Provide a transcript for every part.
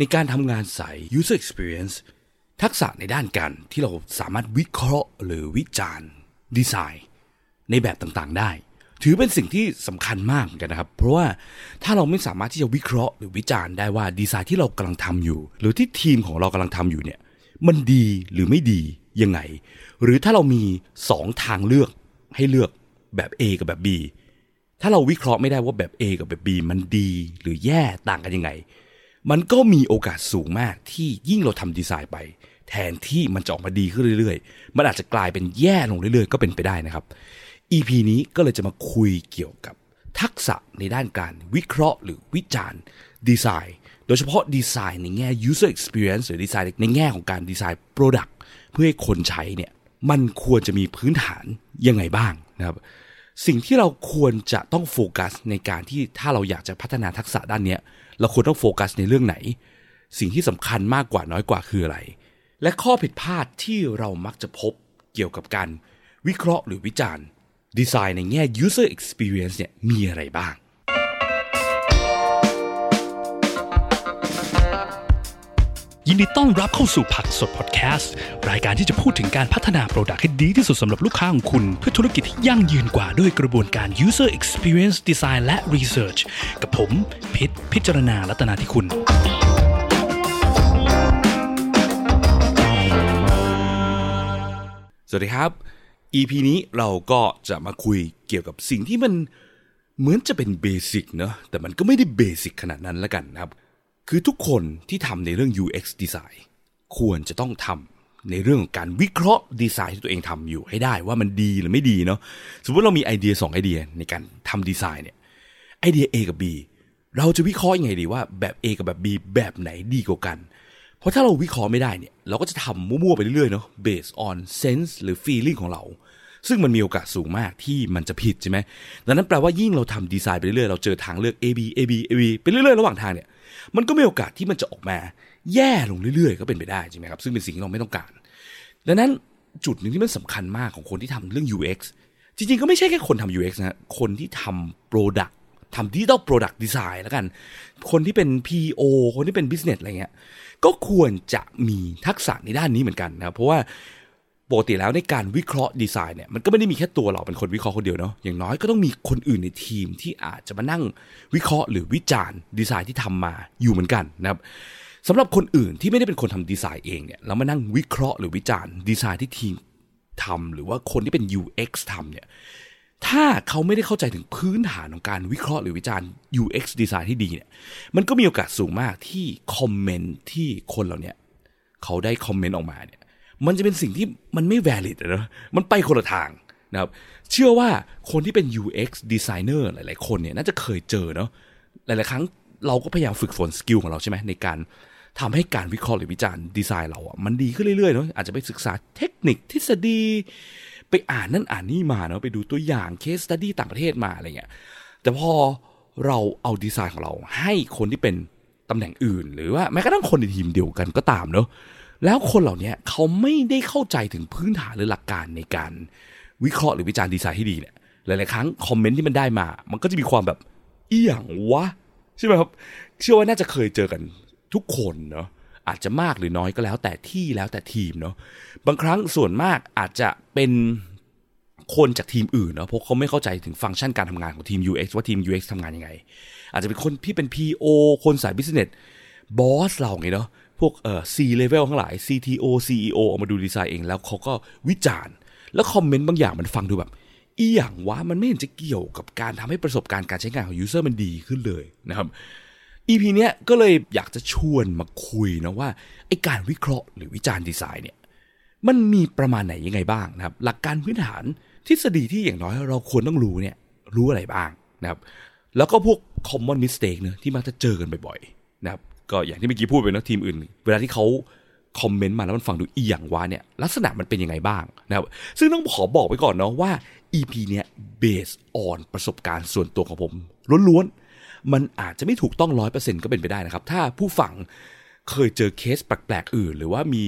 ในการทำงานสาย user experience ทักษะในด้านการที่เราสามารถวิเคราะห์ หรือวิจารณ์ดีไซน์ ในแบบต่างๆ ได้ ถือเป็นสิ่งที่สำคัญมากเหมือนกันนะครับ เพราะว่าถ้าเราไม่สามารถที่จะวิเคราะห์หรือวิจารณ์ได้ว่าดีไซน์ที่เรากำลังทำอยู่ หรือที่ทีมของเรากำลังทำอยู่เนี่ยมันดีหรือไม่ดียังไง หรือถ้าเรามี 2 ทางเลือกให้เลือกแบบ A กับแบบ B ถ้าเราวิเคราะห์ไม่ได้ว่าแบบ A กับแบบ B มันดีหรือแย่ต่างกันยังไง มันก็มีโอกาสสูงมากที่ยิ่งเราทำดีไซน์ไป แทนที่มันจะออกมาดีขึ้นเรื่อยๆ มันอาจจะกลายเป็นแย่ลงเรื่อยๆ ก็เป็นไปได้นะครับ EP นี้ก็เลยจะมาคุยเกี่ยวกับทักษะในด้านการวิเคราะห์หรือวิจารณ์ดีไซน์ โดยเฉพาะดีไซน์ในแง่ user experience หรือดีไซน์ในแง่ของการดีไซน์ product เพื่อให้คนใช้เนี่ยมันควรจะมีพื้นฐานยังไงบ้างนะครับ สิ่งที่เราควรจะต้องโฟกัสในการที่ถ้าเราอยากจะพัฒนาทักษะด้านเนี้ย เราควรต้องโฟกัสในเรื่องไหน สิ่งที่สำคัญมากกว่าน้อยกว่าคืออะไร และข้อผิดพลาดที่เรามักจะพบเกี่ยวกับการวิเคราะห์หรือวิจารณ์ดีไซน์ในแง่ user experience เนี่ยมีอะไรบ้าง ยินดีต้อนรับเข้าสู่ผักสดพอดแคสต์รายการที่จะพูดถึงการพัฒนา product ให้ดีที่สุดสำหรับลูกค้าของคุณ เพื่อธุรกิจที่ยั่งยืนกว่าด้วยกระบวนการ user experience design และ research กับผมพิษพิจารณาลัตนาที่คุณ สวัสดีครับ EP นี้เราก็จะมาคุยเกี่ยวกับสิ่งที่มันเหมือนจะเป็น basic เนอะแต่มันก็ไม่ได้ basic ขนาดนั้นแล้วกันนะครับ คือทุกคนที่ทำในเรื่อง UX design ควรจะต้องทำในเรื่องของการวิเคราะห์ดีไซน์ที่ตัวเองทำอยู่ให้ได้ว่ามันดีหรือไม่ดีเนาะสมมติเรามีไอเดีย 2 ไอเดียในการทำดีไซน์เนี่ยไอเดีย A กับ B เราจะวิเคราะห์ยังไงดีว่าแบบ A กับแบบ B แบบไหนดีกว่ากัน เพราะถ้าเราวิเคราะห์ไม่ได้เนี่ยเราก็จะทำมั่วๆไปเรื่อยๆเนาะ based on sense หรือ feeling ของเรา ซึ่งมันมีโอกาสสูงมากที่มันจะผิดใช่ไหมดังนั้นแปลว่ายิ่งเราทำดีไซน์ไปเรื่อยๆเราเจอทางเลือก A B A B A B ไปเรื่อยๆ ระหว่างทางเนี่ย มันก็มีโอกาสที่มันจะออกมา แย่ลงเรื่อยๆ ก็เป็นไปได้ใช่ไหมครับซึ่งเป็นสิ่งที่เราไม่ต้องการดังนั้นจุดหนึ่งที่มันสำคัญมากของคนที่ทำเรื่อง UX จริงๆ ก็ไม่ใช่แค่คนทำ UX นะคนที่ทำ Product ทำ Digital Product Design แล้วกัน คนที่เป็น PO คนที่เป็น Business อะไรเงี้ย ก็ควรจะมีทักษะในด้านนี้เหมือนกันนะครับเพราะว่า ปกติแล้วในการวิเคราะห์ดีไซน์เนี่ยมันก็ไม่ได้มีแค่ตัวเราเป็นคนวิเคราะห์คนเดียวเนาะอย่างน้อยก็ต้องมีคนอื่นในทีมที่อาจจะมานั่งวิเคราะห์หรือวิจารณ์ดีไซน์ที่ทำมาอยู่เหมือนกันนะครับสำหรับคนอื่นที่ไม่ได้เป็นคนทำดีไซน์เองเนี่ยแล้วมานั่งวิเคราะห์หรือวิจารณ์ดีไซน์ที่ทีมทำหรือว่าคนที่เป็น UX ทำเนี่ยถ้าเขาไม่ได้เข้าใจถึงพื้นฐานของการวิเคราะห์หรือวิจารณ์ UX design ที่ดีเนี่ยมันก็มีโอกาสสูงมากที่คอมเมนต์ที่คนเหล่านี้เขาได้คอมเมนต์ออกมาเนี่ย มันจะเป็นสิ่งที่มันไม่ valid นะมันไปคนละทางนะครับเชื่อว่าคนที่เป็น UX designer หลาย ๆ คนเนี่ยน่าจะเคยเจอเนาะหลาย ๆ ครั้งเราก็พยายามฝึกฝน skill ของเราใช่ไหมในการทำให้การวิเคราะห์หรือวิจารณ์ดีไซน์เราอะมันดีขึ้นเรื่อยๆเนาะอาจจะไปศึกษาเทคนิคทฤษฎี ไปอ่านนั่นอ่านนี่มาเนาะไปดูตัวอย่าง case study ต่างประเทศมาอะไรเงี้ยแต่พอเราเอาดีไซน์ของเราให้คนที่เป็นตำแหน่งอื่น หรือว่าแม้กระทั่งคนในทีมเดียวกันก็ตามเนาะ แล้วคนเหล่านี้เขาไม่ได้เข้าใจถึงพื้นฐานหรือหลักการในการวิเคราะห์หรือวิจารณ์ดีไซน์ที่ดีเนี่ยหลายๆครั้งคอมเมนต์ที่มันได้มา มันก็จะมีความแบบเอี่ยงวะใช่ไหมครับเชื่อว่าน่าจะเคยเจอกันทุกคนเนาะอาจจะมากหรือน้อยก็แล้วแต่ที่แล้วแต่ทีมเนาะบางครั้งส่วนมากอาจจะเป็นคนจากทีมอื่นเนาะเพราะเขาไม่เข้าใจถึงฟังก์ชันการทำงานของทีม UX ว่าทีม UX ทำงานยังไง อาจจะเป็นคนที่เป็น PO คนสาย Business บอสเราไงเนาะ พวกเอ่อ C level ทั้งหลาย CTO CEO เอามาดูดีไซน์เองแล้วเขาก็วิจารณ์ แล้วคอมเมนต์บางอย่างมันฟังดูแบบ อีอย่างว่ามันไม่เห็นจะเกี่ยวกับการทำให้ประสบการณ์การใช้งานของ user มันดีขึ้นเลยนะครับ EP เนี้ยก็เลยอยากจะชวนมาคุยนะว่าไอการวิเคราะห์หรือวิจารณ์ดีไซน์เนี่ยมันมีประมาณไหนยังไงบ้างนะครับ หลักการพื้นฐานทฤษฎีที่อย่างน้อยเราควรต้องรู้เนี่ยรู้อะไรบ้างนะครับ แล้วก็พวก common mistake เนะที่มักจะเจอกันบ่อยๆนะครับ ก็อย่างที่เมื่อกี้พูดไปเนะทีมอื่น เวลาที่เขาคอมเมนต์มาแล้วมันฟังดูอีหยังวะเนี่ย ลักษณะมันเป็นยังไงบ้างนะครับซึ่งต้องขอบอกไว้ก่อนเนาะว่า EP เนี้ย based on ประสบการณ์ส่วนตัวของผมล้วนๆ มันอาจจะไม่ถูกต้องร้อยเปอร์เซ็นก็เป็นไปได้นะครับ ถ้าผู้ฟังเคยเจอเคสแปลกๆอื่น หรือว่ามี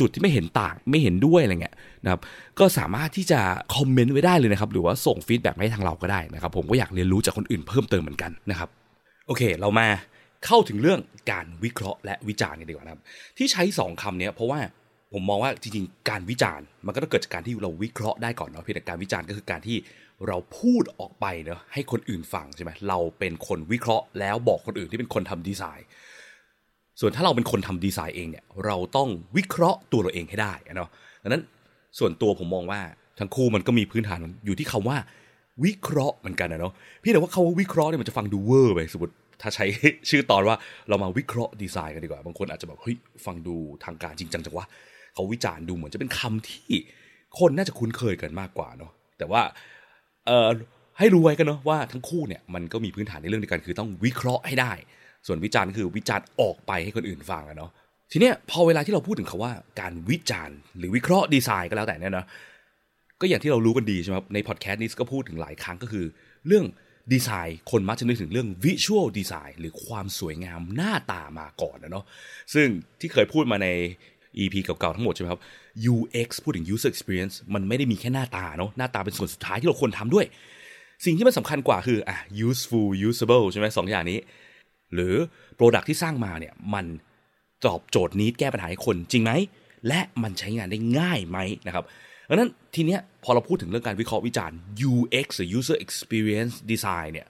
จุดที่ไม่เห็นต่างไม่เห็นด้วยอะไรเงี้ยนะครับก็สามารถที่จะคอมเมนต์ไว้ได้เลยนะครับ หรือว่าส่ง feedback มาให้ทางเราก็ได้นะครับ ผมก็อยากเรียนรู้จากคนอื่นเพิ่มเติมเหมือนกันนะครับ โอเค เรามา เข้าถึงเรื่องการวิเคราะห์และวิจารณ์กันดีกว่านะครับ ที่ใช้สองคำนี้เพราะว่าผมมองว่าจริงๆ การวิจารณ์มันก็ต้องเกิดจากการที่เราวิเคราะห์ได้ก่อนเนาะเพียงแต่การวิจารณ์ก็คือการที่เราพูดออกไปเนาะให้คนอื่นฟังใช่ไหมเราเป็นคนวิเคราะห์ แล้วบอกคนอื่นที่เป็นคนทำดีไซน์ส่วนถ้าเราเป็นคนทำดีไซน์เองเนี่ยเราต้องวิเคราะห์ตัวเราเองให้ได้เนาะดังนั้นส่วนตัวผมมองว่าทั้งคู่มันก็มีพื้นฐานอยู่ที่คำว่าวิเคราะห์เหมือนกันนะเนาะพี่แต่ว่าคาว่าวิเคราะห์เนี่ยมันจะฟังดูเวอร์ไปสมมติ ถ้าใช้ชื่อตอนว่าเรามาวิเคราะห์ดีไซน์กันดีกว่า บางคนอาจจะแบบเฮ้ยฟังดูทางการจริงจังจังวะเขาวิจารณ์ดูเหมือนจะเป็นคำที่คนน่าจะคุ้นเคยกันมากกว่าเนาะแต่ว่าเอ่อให้รู้ไว้กันเนาะว่าทั้งคู่เนี่ยมันก็มีพื้นฐานในเรื่องเดียวกันคือต้องวิเคราะห์ให้ได้ ส่วนวิจารณ์คือวิจารณ์ออกไปให้คนอื่นฟังอะเนาะทีเนี้ยพอเวลาที่เราพูดถึงคาว่าการวิจารณ์ หรือวิเคราะห์ดีไซน์ก็แล้วแต่เนี่ยนะก็อย่างที่เรารู้กันดีใช่ไหมในพอดแคสต์นี้ก็พูดถึงหลายครั้งก็คือ เรื่อง ดีไซน์คนมักจะนึกถึงเรื่องวิชวลดีไซน์หรือความสวยงามหน้าตามาก่อนนะเนาะซึ่งที่เคยพูดมาใน EP เก่าๆทั้งหมดใช่ไหมครับ UX พูดถึง user experience มันไม่ได้มีแค่หน้าตาเนาะหน้าตาเป็นส่วนสุดท้ายที่เราควรทำด้วย สิ่งที่มันสำคัญกว่าคืออะ useful usable ใช่ไหมสองอย่างนี้ หรือ Product ที่สร้างมาเนี่ยมันตอบโจทย์นี้แก้ปัญหาให้คนจริงไหม และมันใช้งานได้ง่ายไหมนะครับ ดังนั้นทีเนี้ยพอเราพูดถึงเรื่องการวิเคราะห์วิจารณ์ UX หรือ user experience design เนี่ย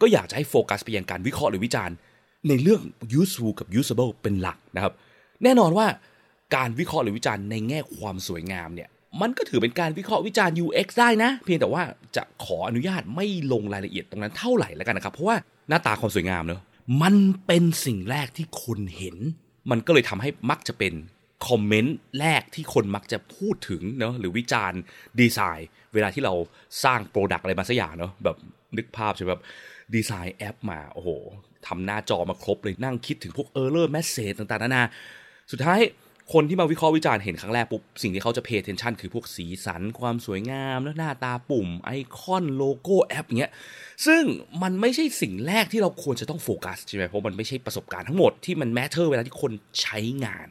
ก็อยากจะให้โฟกัสไปยังการวิเคราะห์หรือวิจารณ์ ในเรื่อง useful กับ usable เป็นหลักนะครับ แน่นอนว่าการวิเคราะห์หรือวิจารณ์ในแง่ความสวยงามเนี่ยมันก็ถือเป็นการวิเคราะห์วิจารณ์ UX ได้นะ เพียงแต่ว่าจะขออนุญาตไม่ลงรายละเอียดตรงนั้นเท่าไหร่แล้วกันนะครับ เพราะว่าหน้าตาความสวยงามเนอะมันเป็นสิ่งแรกที่คนเห็น มันก็เลยทำให้มักจะเป็น คอมเมนต์แรกที่คนมักจะพูดถึงเนาะหรือวิจารณ์ดีไซน์ เวลาที่เราสร้าง product อะไรมาสักอย่างเนาะแบบนึกภาพใช่ไหมแบบดีไซน์แอปมาโอ้โหทำหน้าจอมาครบเลยนั่งคิดถึงพวก error message ต่างๆนานาสุดท้ายคนที่มาวิเคราะห์วิจารณ์เห็นครั้งแรกปุ๊บ สิ่งที่เขาจะ pay attention คือพวกสีสันความสวยงามแล้วหน้าตาปุ่ม ไอคอนโลโก้แอปอย่างเงี้ยซึ่งมันไม่ใช่สิ่งแรกที่เราควรจะต้องโฟกัสใช่ไหมเพราะมันไม่ใช่ประสบการณ์ทั้งหมดที่มัน matter เวลาที่คนใช้งาน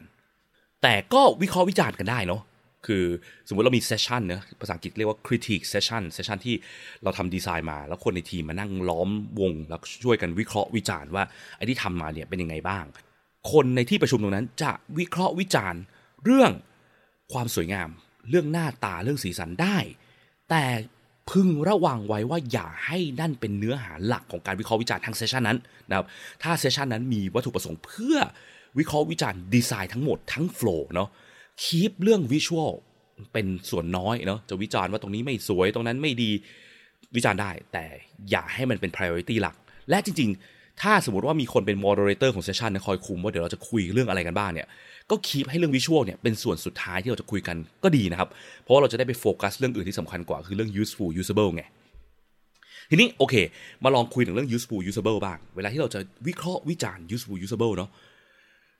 แต่ก็วิเคราะห์วิจารณ์กันได้เนาะคือสมมติเรามี session เนอะภาษาอังกฤษเรียกว่า critique session session ที่เราทำดีไซน์มา แล้วคนในทีมมานั่งล้อมวง แล้วช่วยกันวิเคราะห์วิจารณ์ว่าไอ้ที่ทำมาเนี่ยเป็นยังไงบ้าง คนในที่ประชุมตรงนั้นจะวิเคราะห์วิจารณ์เรื่องความสวยงาม เรื่องหน้าตาเรื่องสีสันได้ แต่พึงระวังไว้ว่าอย่าให้นั่นเป็นเนื้อหาหลักของการวิเคราะห์วิจารณ์ทั้งเซสชันนั้นนะครับถ้าเซสชันนั้นมีวัตถุประสงค์เพื่อ วิเคราะห์วิจารณ์ดีไซน์ทั้งหมดทั้งโฟล์เนาะคีปเรื่องวิชวลเป็นส่วนน้อยเนาะจะวิจารณ์ว่าตรงนี้ไม่สวยตรงนั้นไม่ดีวิจารณ์ได้ แต่อย่าให้มันเป็น priority หลัก และจริง ๆ ถ้าสมมติว่ามีคนเป็น moderator ของเซสชันนะคอยคุมว่าเดี๋ยวเราจะคุยเรื่องอะไรกันบ้างเนี่ยก็คีปให้เรื่องวิชวลเนี่ยเป็นส่วนสุดท้ายที่เราจะคุยกันก็ดีนะครับ เพราะว่าเราจะได้ไปโฟกัสเรื่องอื่นที่สำคัญกว่าคือเรื่อง useful usable ไงทีนี้โอเค มาลองคุยถึงเรื่อง useful usable บ้าง เวลาที่เราจะวิเคราะห์วิจารณ์ useful usable เนาะ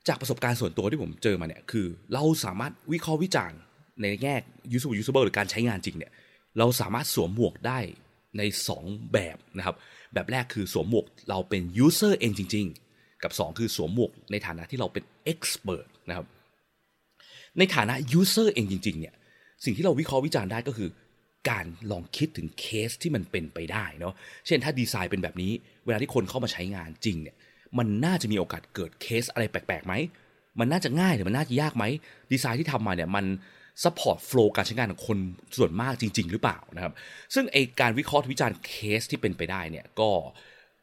จากประสบการณ์ส่วนตัวที่ผมเจอมาเนี่ยคือ เราสามารถวิเคราะห์วิจารณ์ในแง่ useful usable หรือการใช้งานจริงเนี่ยเราสามารถสวมหมวกได้ใน 2 แบบนะครับ แบบแรกคือสวมหมวกเราเป็น user เองจริง ๆ กับ 2 คือสวมหมวกในฐานะที่เราเป็น expert นะครับในฐานะ user เองจริง ๆ เนี่ยสิ่งที่เราวิเคราะห์วิจารณ์ได้ก็คือ การลองคิดถึงเคสที่มันเป็นไปได้เนาะเช่นถ้าดีไซน์เป็นแบบนี้ เวลาที่คนเข้ามาใช้งานจริงเนี่ย มันน่าจะมีโอกาสเกิดเคสอะไรแปลกๆไหม มันน่าจะง่ายหรือมันน่าจะยากไหมดีไซน์ที่ทำมาเนี่ยมัน support flow การใช้งานของคนส่วนมากจริง ๆ หรือเปล่านะครับ ซึ่งไอ้การวิเคราะห์วิจารณ์เคสที่เป็นไปได้เนี่ยก็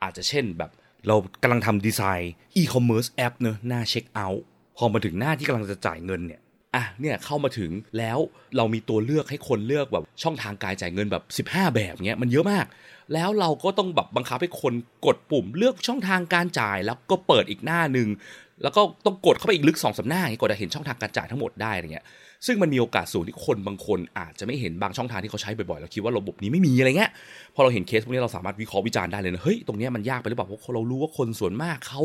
อาจจะเช่นแบบเรากำลังทำดีไซน์อีคอมเมิร์ซแอปเนอะหน้าเช็คเอาท์พอมาถึงหน้าที่กำลังจะจ่ายเงินเนี่ย อะเนี่ยเข้ามาถึงแล้วเรามีตัวเลือกให้คนเลือกแบบช่องทางการจ่ายเงินแบบ 15 แบบเงี้ยมันเยอะมาก แล้วเราก็ต้องแบบบังคับให้คนกดปุ่มเลือกช่องทางการจ่ายแล้วก็เปิดอีกหน้าหนึ่งแล้วก็ต้องกดเข้าไปอีกลึกสองสาหน้าอย่างนี้กว่าจะเห็นช่องทางการจ่ายทั้งหมดได้อะไรเงี้ยซึ่งมันมีโอกาสสูงที่คนบางคนอาจจะไม่เห็นบางช่องทางที่เขาใช้บ่อยๆแล้วคิดว่าระบบนี้ไม่มีอะไรเงี้ยพอเราเห็นเคสพวกนี้เราสามารถวิเคราะห์วิจารณ์ได้เลยนะเฮ้ยตรงนี้มันยากไปหรือเปล่าเพราะเรารู้ว่าคนส่วนมากเขา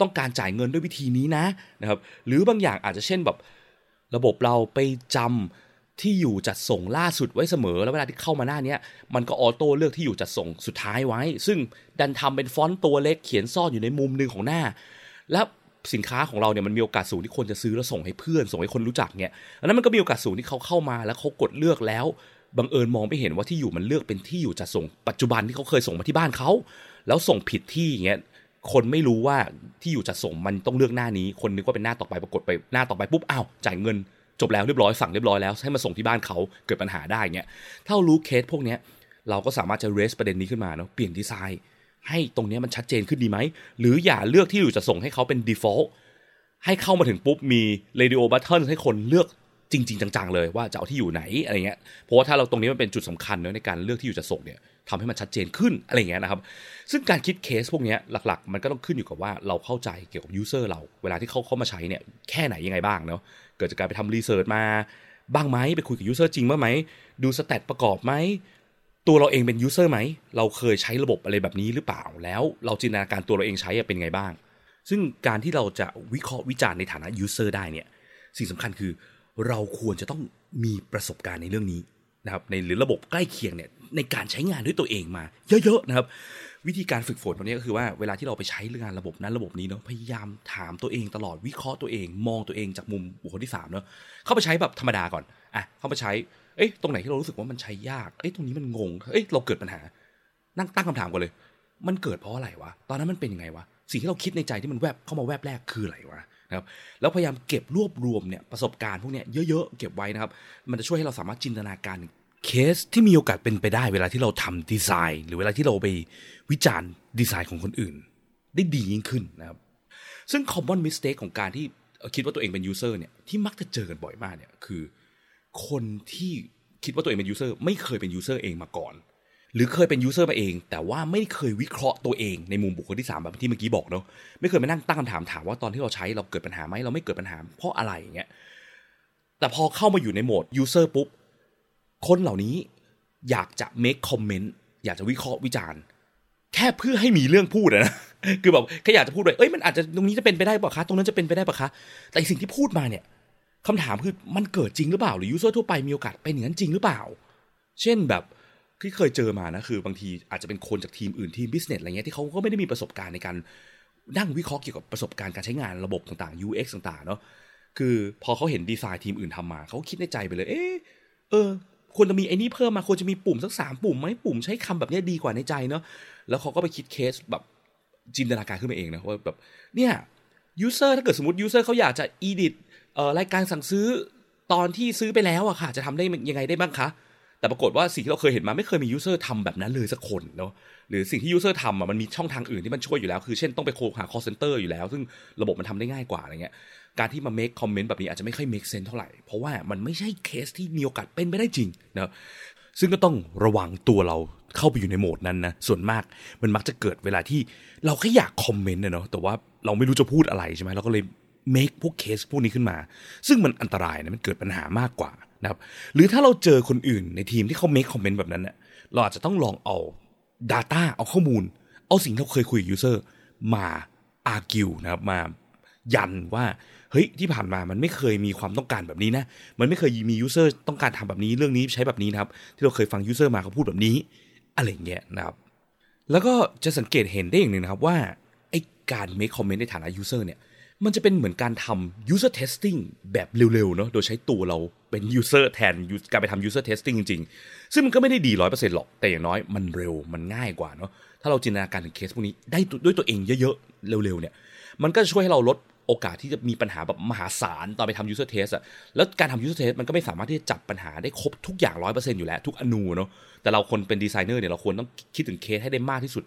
ต้องการจ่ายเงินด้วยวิธีนี้นะนะครับหรือบางอย่างอาจจะเช่นแบบ ระบบเราไปจำที่อยู่จัดส่งล่าสุดไว้เสมอ แล้วเวลาที่เข้ามาหน้านี้มันก็ออโต้เลือกที่อยู่จัดส่งสุดท้ายไว้ ซึ่งดันทำเป็นฟอนต์ตัวเล็กเขียนซ่อนอยู่ในมุมหนึ่งของหน้า แล้วสินค้าของเราเนี่ยมันมีโอกาสสูงที่คนจะซื้อแล้วส่งให้เพื่อนส่งให้คนรู้จักเนี่ยอันนั้นมันก็มีโอกาสสูงที่เขาเข้ามาแล้วเขากดเลือกแล้วบังเอิญมองไม่เห็นว่าที่อยู่มันเลือกเป็นที่อยู่จัดส่งปัจจุบันที่เขาเคยส่งมาที่บ้านเขาแล้วส่งผิดที่อย่างเงี้ย คนไม่รู้ว่าที่อยู่จัดส่งมันต้องเลือกหน้านี้ คนนึกว่าเป็นหน้าต่อไปปรากฏไปหน้าต่อไปปุ๊บอ้าวจ่ายเงินจบแล้วเรียบร้อยสั่งเรียบร้อยแล้วให้มาส่งที่บ้านเขาเกิดปัญหาได้เงี้ยถ้ารารู้เคสพวกเนี้ยเราก็สามารถจะ raise ประเด็นนี้ขึ้นมาเนาะเปลี่ยนดีไซน์ ให้ตรงเนี้ยมันชัดเจนขึ้นดีไหม หรืออย่าเลือกที่อยู่จะส่งให้เขาเป็น default ให้เข้ามาถึงปุ๊บมี radio button ให้คนเลือก จริง ๆ จังๆเลยว่าจะเอาที่อยู่ไหนอะไรเงี้ยเพราะว่าถ้าเราตรงนี้มันเป็นจุดสำคัญเนอะในการเลือกที่อยู่จะส่งเนี่ยทำให้มันชัดเจนขึ้นอะไรเงี้ยนะครับ ซึ่งการคิดเคสพวกเนี้ยหลักๆ มันก็ต้องขึ้นอยู่กับว่าเราเข้าใจเกี่ยวกับ user เรา เวลาที่เขาเข้ามาใช้เนี่ยแค่ไหนยังไงบ้างเนาะเกิดจากการไปทำ research มาบ้างไหมไปคุยกับ user จริงบ้างไหมดู stat ประกอบไหมตัวเราเองเป็น user ไหมเราเคยใช้ระบบอะไรแบบนี้หรือเปล่า แล้วเราจินตนาการตัวเราเองใช้อะเป็นไงบ้าง ซึ่งการที่เราจะวิเคราะห์วิจารณ์ในฐานะ user ได้เนี่ยสิ่งสำคัญคือ เราควรจะต้องมีประสบการณ์ในเรื่องนี้นะครับในหรือระบบใกล้เคียงเนี่ยในการใช้งานด้วยตัวเองมา เยอะๆนะครับ วิธีการฝึกฝนตรงนี้ก็คือว่าเวลาที่เราไปใช้งานระบบนั้นระบบนี้เนาะพยายามถามตัวเองตลอดวิเคราะห์ตัวเอง มองตัวเองจากมุมบุคคลที่สามเนาะเข้าไปใช้แบบธรรมดาก่อนอะเข้าไปใช้เอ้ยตรงไหนที่เรารู้สึกว่ามันใช้ยากเอ้ยตรงนี้มันงงเอ้ยเราเกิดปัญหา นั่งตั้งคำถามก่อนเลย มันเกิดเพราะอะไรวะตอนนั้นมันเป็นยังไงวะสิ่งที่เราคิดในใจที่มันแวบเข้ามาแวบแรกคืออะไรวะ นะครับแล้วพยายามเก็บรวบรวมเนี่ยประสบการณ์พวกเนี้ยเยอะๆเก็บไว้นะครับ มันจะช่วยให้เราสามารถจินตนาการเคสที่มีโอกาสเป็นไปได้เวลาที่เราทำดีไซน์ หรือเวลาที่เราไปวิจารณ์ดีไซน์ของคนอื่น ได้ดียิ่งขึ้นนะครับซึ่ง common mistake ของการที่คิดว่าตัวเองเป็น user เนี่ยที่มักจะเจอกันบ่อยมากเนี่ยคือ คนที่คิดว่าตัวเองเป็น user ไม่เคยเป็น user เองมาก่อน หรือเคยเป็น user มาเอง แต่ว่าไม่เคยวิเคราะห์ตัวเองในมุมบุคคลที่3แบบที่เมื่อกี้บอกเนาะไม่เคยมานั่งตั้งคำถามถามว่าตอนที่เราใช้เราเกิดปัญหาไหมเราไม่เกิดปัญหาเพราะอะไรอย่างเงี้ยแต่พอเข้ามาอยู่ในโหมด user ปุ๊บคนเหล่านี้อยากจะ make comment อยากจะวิเคราะห์วิจารณ์ แค่เพื่อให้มีเรื่องพูดนะคือแบบแค่อยากจะพูดเลยเอ้ยมันอาจจะตรงนี้จะเป็นไปได้ปะคะตรงนั้นจะเป็นไปได้ปะคะ แต่สิ่งที่พูดมาเนี่ยคำถามคือมันเกิดจริงหรือเปล่า หรือ user ทั่วไปมีโอกาสเป็นอย่างนั้นจริงหรือเปล่า เช่นแบบ ที่เคยเจอมานะคือบางทีอาจจะเป็นคนจากทีมอื่นทีม business อะไรเงี้ยที่เขาก็ไม่ได้มีประสบการณ์ในการนั่งวิเคราะห์เกี่ยวกับประสบการณ์การใช้งานระบบต่างๆ UX ต่างๆเนาะคือพอเขาเห็นดีไซน์ทีมอื่นทำมา เขาคิดในใจไปเลย เออเออควรจะมีไอ้นี่เพิ่มมาควรจะมีปุ่มสักสามปุ่มไหมปุ่มใช้คำแบบนี้ดีกว่าในใจเนาะแล้วเขาก็ไปคิดเคสแบบจินตนาการขึ้นมาเองนะว่าแบบเนี่ย user ถ้าเกิดสมมติ user เขาอยากจะ edit รายการสั่งซื้อตอนที่ซื้อไปแล้วอะค่ะ จะทำได้ยังไงได้บ้างคะ แต่ปรากฏว่าสิ่งที่เราเคยเห็นมาไม่เคยมี user ทำแบบนั้นเลยสักคนเนาะหรือสิ่งที่ user ทำอะมันมีช่องทางอื่นที่มันช่วยอยู่แล้ว คือเช่นต้องไปโทรหา call center อยู่แล้ว ซึ่งระบบมันทำได้ง่ายกว่าอะไรเงี้ยการที่มา make comment แบบนี้อาจจะไม่ค่อย make sense เท่าไหร่ เพราะว่ามันไม่ใช่เคสที่มีโอกาสเป็นไปได้จริงนะซึ่งก็ต้องระวังตัวเราเข้าไปอยู่ในโหมดนั้นนะส่วนมากมันมักจะเกิดเวลาที่เราแค่อยากคอมเมนต์เนาะแต่ว่าเราไม่รู้จะพูดอะไรใช่ไหมเราก็เลย make พวกเคสพวกนี้ขึ้นมา ซึ่งมันอันตรายนะมันเกิดปัญหามากกว่า นะครับหรือถ้าเราเจอคนอื่นในทีมที่เขา make comment แบบนั้นเนะ่ยเราอาจจะต้องลองเอา Data เอาข้อมูล เอาสิ่งที่เราเคยคุยกับ user มา argue นะครับมายันว่าเฮ้ยที่ผ่านมามันไม่เคยมีความต้องการแบบนี้นะ มันไม่เคยมี user ต้องการทำแบบนี้เรื่องนี้ใช้แบบนี้นะครับ ที่เราเคยฟัง user มาเขาพูดแบบนี้ อะไรเงี้ยนะครับ แล้วก็จะสังเกตเห็นได้อย่างหนึ่งนะครับว่าไอการ make comment ในฐานะ user เนี่ย มันจะเป็นเหมือนการทำ user testing แบบเร็วๆเนาะ โดยใช้ตัวเราเป็น user แทนการไปทำ user testing จริงๆ ซึ่งมันก็ไม่ได้ดีร้อยเปอร์เซ็นต์หรอก แต่อย่างน้อยมันเร็ว มันง่ายกว่าเนาะ ถ้าเราจินตนาการถึงเคสพวกนี้ได้ด้วยตัวเองเยอะๆ เร็วๆ เนี่ย มันก็จะช่วยให้เราลดโอกาสที่จะมีปัญหาแบบมหาศาลตอนไปทำ user test อะแล้วการทำ user test มันก็ไม่สามารถที่จะจับปัญหาได้ครบทุกอย่างร้อยเปอร์เซ็นต์อยู่แล้วทุกอนูเนาะ แต่เราคนเป็นดีไซเนอร์เนี่ยเราควรต้องคิดถึงเคสให้ได้มากที่สุด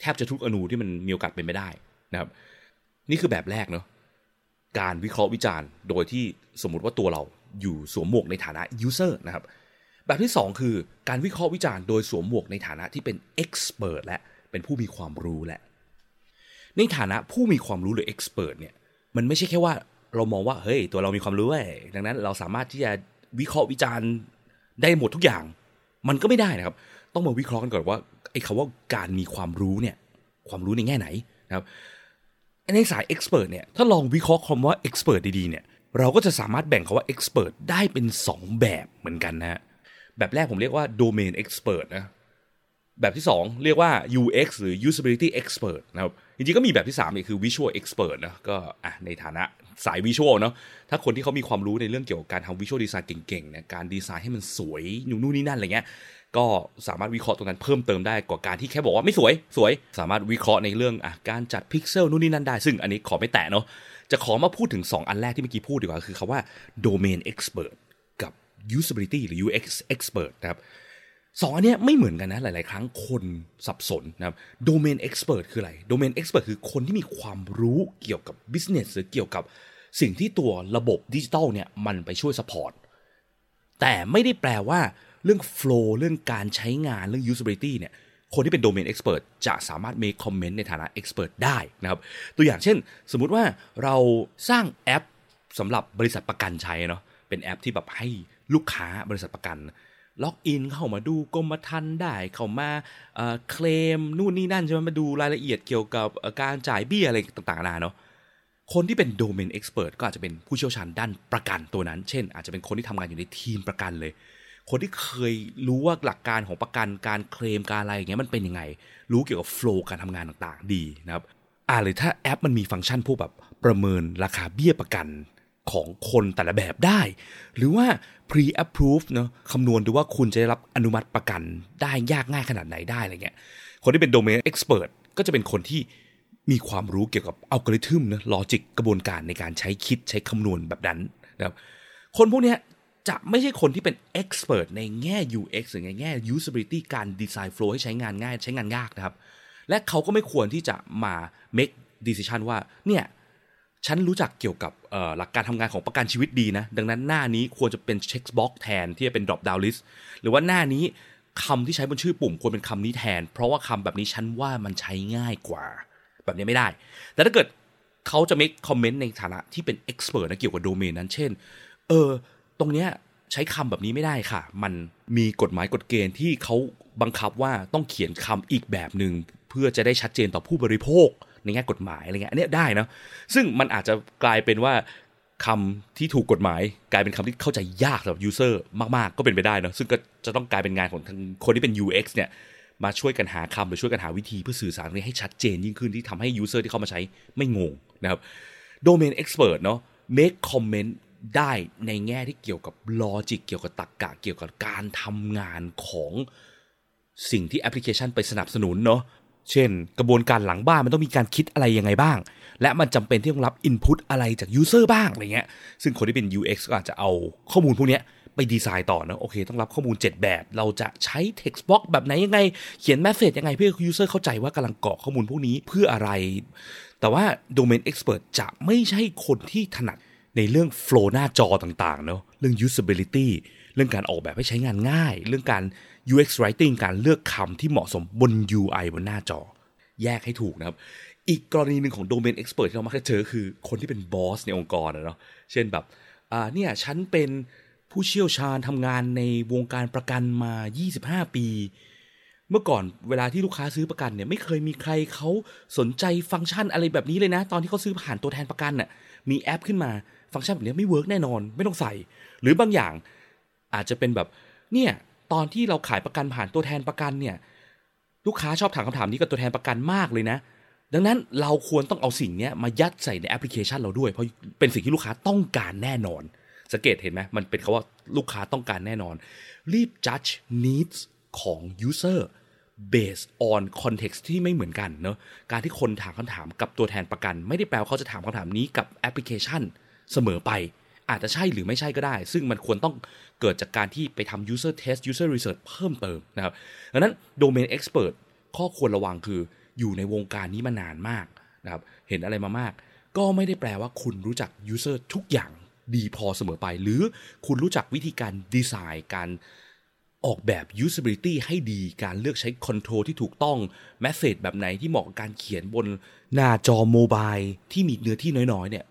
แทบจะทุกอนูที่มันมีโอกาสเป็นไปได้นะครับ นี่คือแบบแรกเนาะการวิเคราะห์วิจารณ์ โดยที่สมมติว่าตัวเราอยู่สวมหมวกในฐานะ user นะครับแบบที่ 2 คือการวิเคราะห์วิจารณ์โดยสวมหมวกในฐานะที่เป็น expert และเป็นผู้มีความรู้และ ในฐานะผู้มีความรู้หรือ expert เนี่ยมันไม่ใช่แค่ว่าเรามองว่าเฮ้ยตัวเรามีความรู้เว้ยดังนั้นเราสามารถที่จะวิเคราะห์วิจารณ์ได้หมดทุกอย่าง มันก็ไม่ได้นะครับ ต้องมาวิเคราะห์กันก่อนว่าไอ้คาว่าการมีความรู้เนี่ยความรู้ในแง่ไหนนะครับ ในสาย expert เนี่ยถ้าลองวิเคราะห์คำว่า expert ดีๆเนี่ยเราก็จะสามารถแบ่งคำว่า expert ได้เป็น 2 แบบเหมือนกันนะแบบแรกผมเรียกว่า domain expert นะแบบที่ 2 เรียกว่า UX หรือ usability expert นะครับจริงๆก็มีแบบที่3เนี่ยคือ visual expert นะก็อะในฐานะ สาย visual เนาะถ้าคนที่เขามีความรู้ในเรื่องเกี่ยวกับการทำ visual design เก่งๆเนี่ยการดีไซน์ให้มันสวยนู่นนี่นั่นอะไรเงี้ยก็สามารถวิเคราะห์ตรงนั้นเพิ่มเติมได้กว่าการที่แค่บอกว่าไม่สวยสวย สามารถวิเคราะห์ในเรื่องอะการจัดพิกเซลนู่นนี่นั่นได้ ซึ่งอันนี้ขอไม่แตะเนาะจะขอมาพูดถึง 2 อันแรกที่เมื่อกี้พูดดีกว่า คือคำว่า domain expert กับ usability หรือ UX expert นะครับ สองอันนี้ไม่เหมือนกันนะ หลาย ๆ ครั้งคนสับสนนะครับ domain expert คืออะไร domain expert คือคนที่มีความรู้เกี่ยวกับ business หรือเกี่ยวกับสิ่งที่ตัวระบบดิจิตอลเนี่ยมันไปช่วย support แต่ไม่ได้แปลว่าเรื่อง flow เรื่องการใช้งานเรื่อง usability เนี่ยคนที่เป็น domain expert จะสามารถ make comment ในฐานะ expert ได้นะครับ ตัวอย่างเช่น สมมุติว่าเราสร้างแอปสำหรับบริษัทประกันใช้เนาะเป็นแอปที่แบบให้ลูกค้าบริษัทประกัน ล็อกอินเข้ามาดูกรมธรรม์ได้เข้ามาเคลมนู่นนี่นั่นใช่ไหมมาดูรายละเอียดเกี่ยวกับการจ่ายเบี้ยอะไรต่างๆนาเนาะคนที่เป็นโดเมนเอ็กซ์เพรสก็อาจจะเป็นผู้เชี่ยวชาญด้านประกันตัวนั้น เช่น อาจจะเป็นคนที่ทำงานอยู่ในทีมประกันเลย คนที่เคยรู้ว่าหลักการของประกันการเคลมการอะไรอย่างเงี้ยมันเป็นยังไง รู้เกี่ยวกับโฟล์การทำงานต่างๆ ดีนะครับอ่าหรือถ้าแอปมันมีฟังก์ชันพวกแบบประเมินราคาเบี้ยประกัน ของคนแต่ละแบบได้ หรือว่า pre approve เนาะคำนวณดูว่าคุณจะได้รับอนุมัติประกันได้ยากง่ายขนาดไหนได้อะไรเงี้ยคนที่เป็น domain expert ก็จะเป็นคนที่มีความรู้เกี่ยวกับอัลกอริทึมนะลอจิกกระบวนการในการใช้คิดใช้คำนวณแบบนั้นนะครับคนพวกนี้จะไม่ใช่คนที่เป็น expert ในแง่ UX หรือในแง่ usability การ design flow ให้ใช้งานง่าย ใช้งานยากนะครับ และเขาก็ไม่ควรที่จะมา make decision ว่าเนี่ย ฉันรู้จักเกี่ยวกับหลักการทำงานของประกันชีวิตดีนะ ดังนั้นหน้านี้ควรจะเป็นเช็คบ็อกแทนที่จะเป็น drop down list หรือว่าหน้านี้คำที่ใช้บนชื่อปุ่มควรเป็นคำนี้แทน เพราะว่าคำแบบนี้ฉันว่ามันใช้ง่ายกว่า แบบนี้ไม่ได้ แต่ถ้าเกิดเขาจะ make comment ในฐานะที่เป็น expert นะเกี่ยวกับโดเมนนั้น เช่น เออ ตรงเนี้ยใช้คำแบบนี้ไม่ได้ค่ะ มันมีกฎหมายกฎเกณฑ์ที่เขาบังคับว่าต้องเขียนคำอีกแบบหนึ่งเพื่อจะได้ชัดเจนต่อผู้บริโภค ในแง่กฎหมายอะไรเงี้ยอันนี้ได้นะซึ่งมันอาจจะกลายเป็นว่าคำที่ถูกกฎหมาย กลายเป็นคำที่เข้าใจยากสำหรับยูเซอร์มาก ๆ ก็เป็นไปได้นะซึ่งก็จะต้องกลายเป็นงานของคนที่เป็น UX เนี่ยมาช่วยกันหาคำหรือช่วยกันหาวิธีเพื่อสื่อสารนี้ให้ชัดเจนยิ่งขึ้นที่ทำให้ user ที่เข้ามาใช้ไม่งงนะครับ domain expert เนาะ make comment ได้ในแง่ที่เกี่ยวกับ logic เกี่ยวกับตรรกกะเกี่ยวกับการทำงานของสิ่งที่แอปพลิเคชันไปสนับสนุนเนาะ เช่น กระบวนการหลังบ้านมันต้องมีการคิดอะไรยังไงบ้าง และมันจำเป็นที่ต้องรับ input อะไรจาก user บ้างอะไรเงี้ยซึ่งคนที่เป็น UX ก็อาจจะเอาข้อมูลพวกนี้ไปดีไซน์ต่อนะโอเค ต้องรับข้อมูล 7 แบบ เราจะใช้ text box แบบไหนยังไง เขียน message ยังไงเพื่อ user เข้าใจว่ากำลังกรอกข้อมูลพวกนี้เพื่ออะไร แต่ว่า Domain Expert จะไม่ใช่คนที่ถนัดในเรื่อง flow หน้าจอต่างๆเนาะเรื่อง usability เรื่องการออกแบบให้ใช้งานง่าย เรื่องการ UX writing การเลือกคำที่เหมาะสมบน UI บนหน้าจอ แยกให้ถูกนะครับ อีกกรณีหนึ่งของ domain expert ที่เรามักจะเจอคือคนที่เป็นบอสในองค์กรนะเนาะเช่นแบบอ่าเนี่ยฉันเป็นผู้เชี่ยวชาญทำงานในวงการประกันมา 25 ปี เมื่อก่อนเวลาที่ลูกค้าซื้อประกันเนี่ยไม่เคยมีใครเขาสนใจฟังก์ชันอะไรแบบนี้เลยนะ ตอนที่เขาซื้อผ่านตัวแทนประกันน่ะมีแอปขึ้นมาฟังก์ชันแบบนี้ไม่เวิร์กแน่นอน ไม่ต้องใส่ หรือบางอย่างอาจจะเป็นแบบเนี่ย ตอนที่เราขายประกันผ่านตัวแทนประกันเนี่ย ลูกค้าชอบถามคำถามนี้กับตัวแทนประกันมากเลยนะ ดังนั้นเราควรต้องเอาสิ่งนี้มายัดใส่ในแอปพลิเคชันเราด้วย เพราะเป็นสิ่งที่ลูกค้าต้องการแน่นอน สังเกตเห็นไหมมันเป็นคาว่าลูกค้าต้องการแน่นอน รีบ judge needs ของ user based on context ที่ไม่เหมือนกันเนาะการที่คนถามคำถามกับตัวแทนประกัน ไม่ได้แปลว่าเขาจะถามคำถามนี้กับแอปพลิเคชันเสมอไป อาจจะใช่หรือไม่ใช่ก็ได้ ซึ่งมันควรต้องเกิดจากการที่ไปทำ user test user research เพิ่มเติมนะครับดังนั้น domain expert ข้อควรระวังคืออยู่ในวงการนี้มานานมากนะครับเห็นอะไรมามาก ก็ไม่ได้แปลว่าคุณรู้จัก user ทุกอย่างดีพอเสมอไป หรือคุณรู้จักวิธีการดีไซน์การออกแบบ usability ให้ดีการเลือกใช้ control ที่ถูกต้อง message แบบไหนที่เหมาะกับการเขียนบนหน้าจอโมบายที่มีเนื้อที่น้อยๆเนี่ย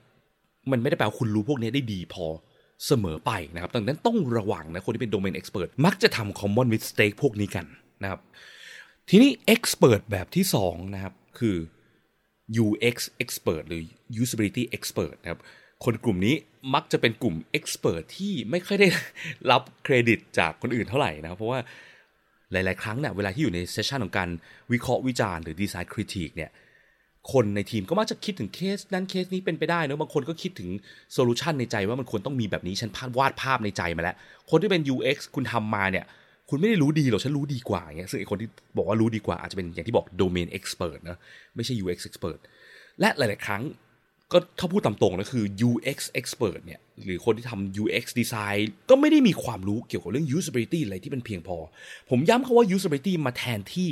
มันไม่ได้แปลว่าคุณรู้พวกนี้ได้ดีพอเสมอไปนะครับดังนั้นต้องระวังนะคนที่เป็น domain expert มักจะทำ common mistake พวกนี้กันนะครับ ทีนี้ expert แบบที่2นะครับคือ UX expert หรือ usability expert นะครับ คนกลุ่มนี้มักจะเป็นกลุ่ม expert ที่ไม่ค่อยได้รับเครดิตจากคนอื่นเท่าไหร่นะครับ เพราะว่าหลาย ๆ ครั้งเนี่ยเวลาที่อยู่ใน session ของการวิเคราะห์วิจารณ์หรือ design critique เนี่ย คนในทีมก็มักจะคิดถึงเคสนั้นเคสนี้เป็นไปได้เนะบางคนก็คิดถึง solution ในใจว่ามันควรต้องมีแบบนี้ฉันวาดภาพในใจมาแล้ว คนที่เป็น UX คุณทำมาเนี่ย คุณไม่ได้รู้ดีหรอกฉันรู้ดีกว่าอย่างเงี้ยซึ่งไอคนที่บอกว่ารู้ดีกว่าอาจจะเป็นอย่างที่บอก domain expert นะไม่ใช่ UX expert และหลาย ๆ ครั้ง ก็ถ้าพูดตามตรงนะคือ UX expert เนี่ยหรือคนที่ทำ UX design ก็ไม่ได้มีความรู้เกี่ยวกับเรื่อง usability อะไรที่เป็นเพียงพอ ผมย้ำคาว่า usability มาแทนที่